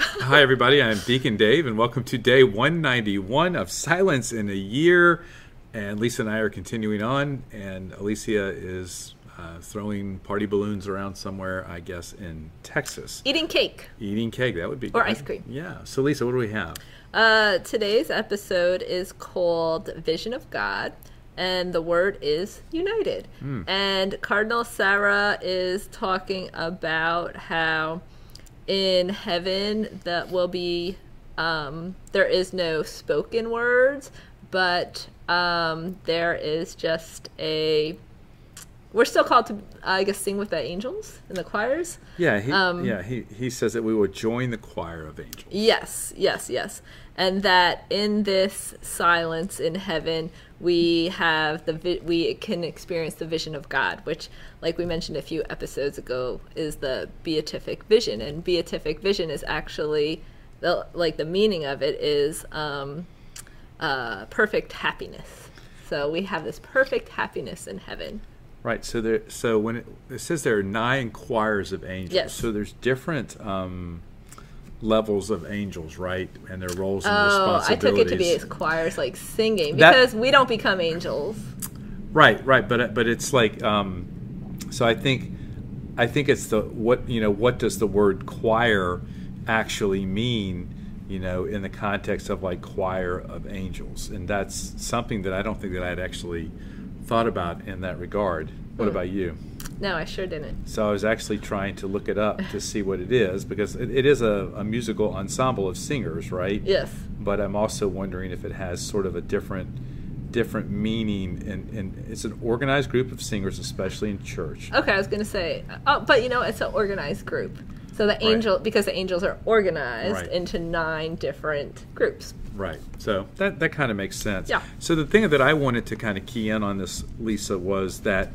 Hi, everybody. I'm Deacon Dave, and welcome to day 191 of Silence in a Year. And Lisa and I are continuing on, and Alicia is uh, throwing party balloons around somewhere, I guess, in Texas. Eating cake. Eating cake, that would be good. Or good. ice cream. Yeah. So, Lisa, what do we have? Uh, today's episode is called Vision of God, and the word is united. And Cardinal Sarah is talking about how in heaven that will be um, there is no spoken words, but um, there is just a we're still called to I guess sing with the angels in the choirs. Yeah, he, Um, yeah, he, he says that we will join the choir of angels. Yes, yes, yes. And that in this silence in heaven, we have the vi- we can experience the vision of God, which, like we mentioned a few episodes ago, is the beatific vision. And beatific vision is actually the like the meaning of it is um, uh, perfect happiness. So we have this perfect happiness in heaven. Right. So there. So when it, it says there are nine choirs of angels, Yes. so there's different um, levels of angels, right, and their roles and Oh, I responsibilities. took it to be as choirs like singing That- because we don't become angels. Right, right, but but it's like um, so I think I think it's the what you know what does the word choir actually mean you know in the context of like choir of angels and that's something that I don't think that I'd actually thought about in that regard. What Hmm. about you? No, I sure didn't. So I was actually trying to look it up to see what it is because it, it is a, a musical ensemble of singers, right? Yes. But I'm also wondering if it has sort of a different different meaning and, and it's an organized group of singers especially in church Okay, I was gonna say, uh, oh, but you know, it's an organized group. So the angel, because the angels are organized Right. into nine different groups. right so that that kind of makes sense Yeah. so the thing that i wanted to kind of key in on this lisa was that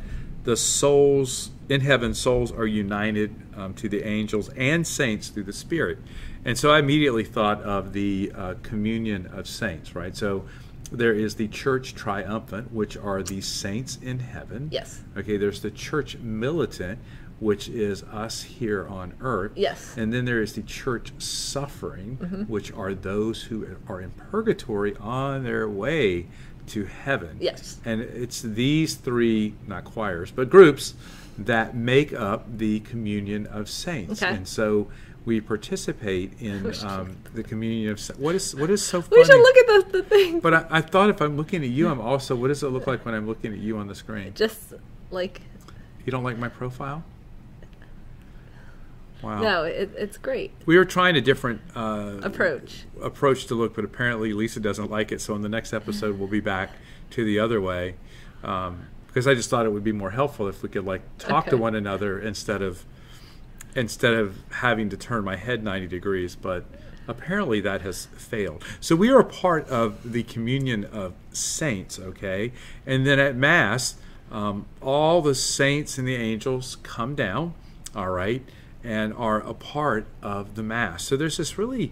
the souls in heaven souls are united um, to the angels and saints through the spirit and so i immediately thought of the uh, communion of saints right so there is the church triumphant which are the saints in heaven Yes. Okay, there's the church militant, which is us here on earth. Yes. And then there is the church suffering, which are those who are in purgatory on their way to heaven. Yes. And it's these three, not choirs, but groups that make up the communion of saints. Okay. And so we participate in um, the communion of saints. What is what is so funny? We should look at the, the thing. But I, I thought if I'm looking at you, I'm also. What does it look like when I'm looking at you on the screen? Just like You don't like my profile? Wow. no, it, it's great We were trying a different uh, approach. approach to look, but apparently Lisa doesn't like it. So in the next episode, we'll be back to the other way, um, because I just thought it would be more helpful if we could like talk to one another instead of instead of having to turn my head 90 degrees. But apparently that has failed. So we are a part of the communion of saints, okay? And then at Mass, um, all the saints and the angels come down, all right, and are a part of the Mass. So there's this really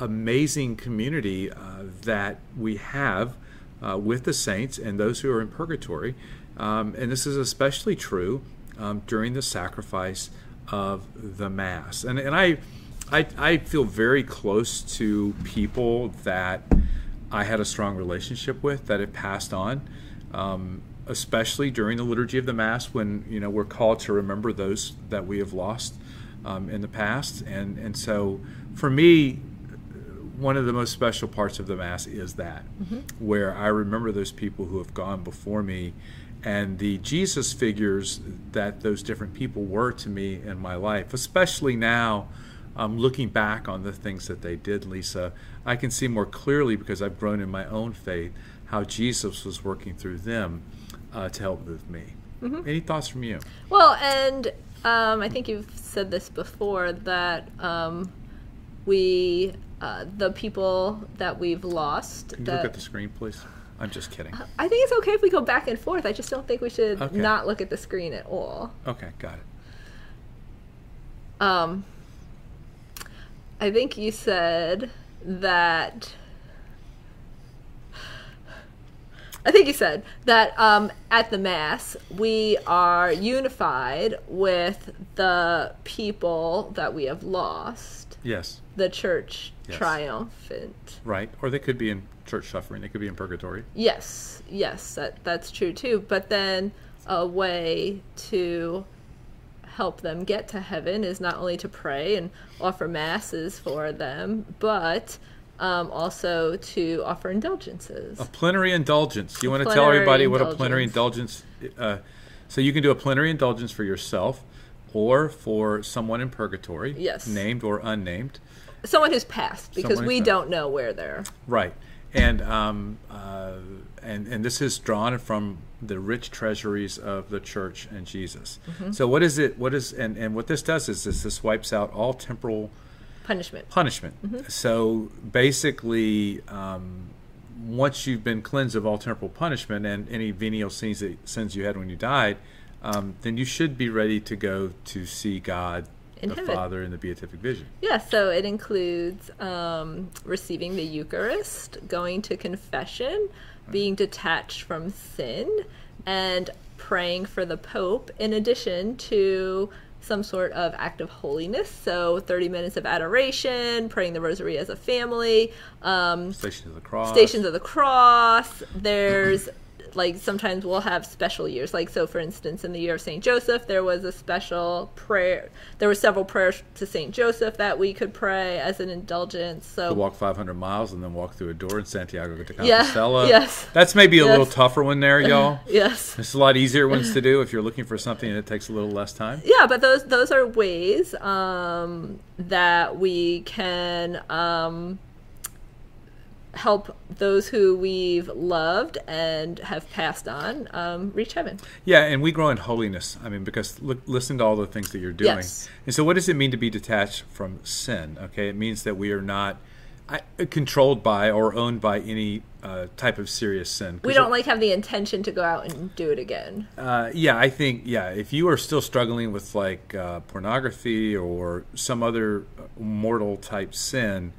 amazing community uh, that we have uh, with the saints and those who are in purgatory. Um, and this is especially true um, during the sacrifice of the Mass. And, and I, I, I feel very close to people that I had a strong relationship with that have passed on. Um, especially during the liturgy of the mass when you know we're called to remember those that we have lost um, in the past. And and so for me one of the most special parts of the mass is that where i remember those people who have gone before me and the jesus figures that those different people were to me in my life especially now um, looking back on the things that they did lisa i can see more clearly because i've grown in my own faith how jesus was working through them uh, to help move me. Any thoughts from you? Well, and um, I think you've said this before that um, we, uh, the people that we've lost, can you that look at the screen please i'm just kidding I think it's okay if we go back and forth. I just don't think we should Okay. not look at the screen at all. okay got it Um, I think you said that. I think you said that um, at the Mass we are unified with the people that we have lost. Yes. the church Yes. triumphant. Right. Or they could be in church suffering. They could be in purgatory. Yes, yes, that that's true too. But then a way to help them get to heaven is not only to pray and offer masses for them, but um, also to offer indulgences. A plenary indulgence. You A want to tell everybody what a plenary indulgence? Uh, so you can do a plenary indulgence for yourself, or for someone in purgatory, Yes. named or unnamed. Someone who's passed, because Someone we don't know where they're. Right. And um, uh, and and this is drawn from the rich treasuries of the church and Jesus. Mm-hmm. So what is it? What is and and what this does is this this wipes out all temporal Punishment. punishment. Mm-hmm. So basically, um, once you've been cleansed of all temporal punishment and any venial sins that sins you had when you died, um, then you should be ready to go to see God, In the heaven. Father, in the beatific vision. Yeah, so it includes um, receiving the Eucharist, going to confession, being detached from sin, and praying for the Pope, in addition to some sort of act of holiness. So, 30 minutes of adoration, praying the Rosary as a family, um, Stations of the Cross. Stations of the Cross. There's like sometimes we'll have special years. Like so, for instance, in the year of Saint Joseph, there was a special prayer. There were several prayers to Saint Joseph that we could pray as an indulgence. to So walk 500 miles and then walk through a door in Santiago de Yeah, yes. That's maybe a Yes. little tougher one there, y'all. yes, It's a lot easier ones to do if you're looking for something that takes a little less time. yeah, but those those are ways um, that we can. Um, help those who we've loved and have passed on um, reach heaven Yeah, and we grow in holiness. I mean, because look, listen to all the things that you're doing. Yes. And so, what does it mean to be detached from sin? Okay, it means that we are not I, controlled by or owned by any uh, type of serious sin. We don't like have the intention to go out and do it again Uh, yeah, I think yeah. If you are still struggling with like uh, pornography or some other mortal type sin,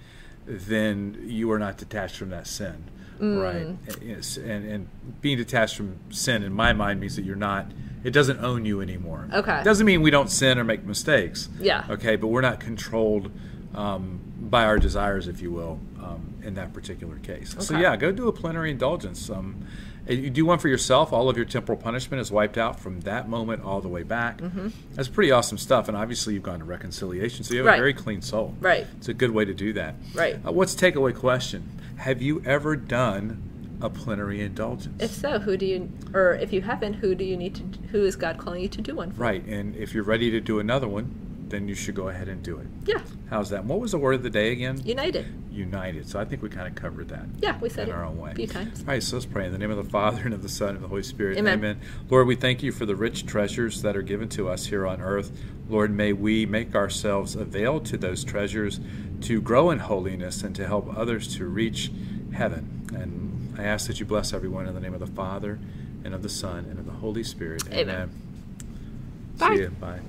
then you are not detached from that sin, right? And and being detached from sin in my mind means that you're not. It doesn't own you anymore. Okay. It doesn't mean we don't sin or make mistakes. Yeah. Okay, but we're not controlled um, by our desires, if you will, um, in that particular case. Okay. So yeah, go do a plenary indulgence. Um, you do one for yourself. All of your temporal punishment is wiped out from that moment all the way back. Mm-hmm. That's pretty awesome stuff. And obviously, you've gone to reconciliation, so you have Right. a very clean soul. Right. It's a good way to do that. Right. Uh, what's takeaway question? Have you ever done a plenary indulgence? If so, who do you, or if you haven't, who do you need to, who is God calling you to do one for? right. And if you're ready to do another one, then you should go ahead and do it. Yeah, How's that? What was the word of the day again? united. United. So I think we kind of covered that. Yeah, we said in it our own way. a few times. All right, so let's pray in the name of the Father and of the Son and of the Holy Spirit. Amen. Lord, we thank you for the rich treasures that are given to us here on earth. Lord, may we make ourselves avail to those treasures to grow in holiness and to help others to reach heaven. And I ask that you bless everyone in the name of the Father and of the Son and of the Holy Spirit. Amen. Bye. See you. Bye.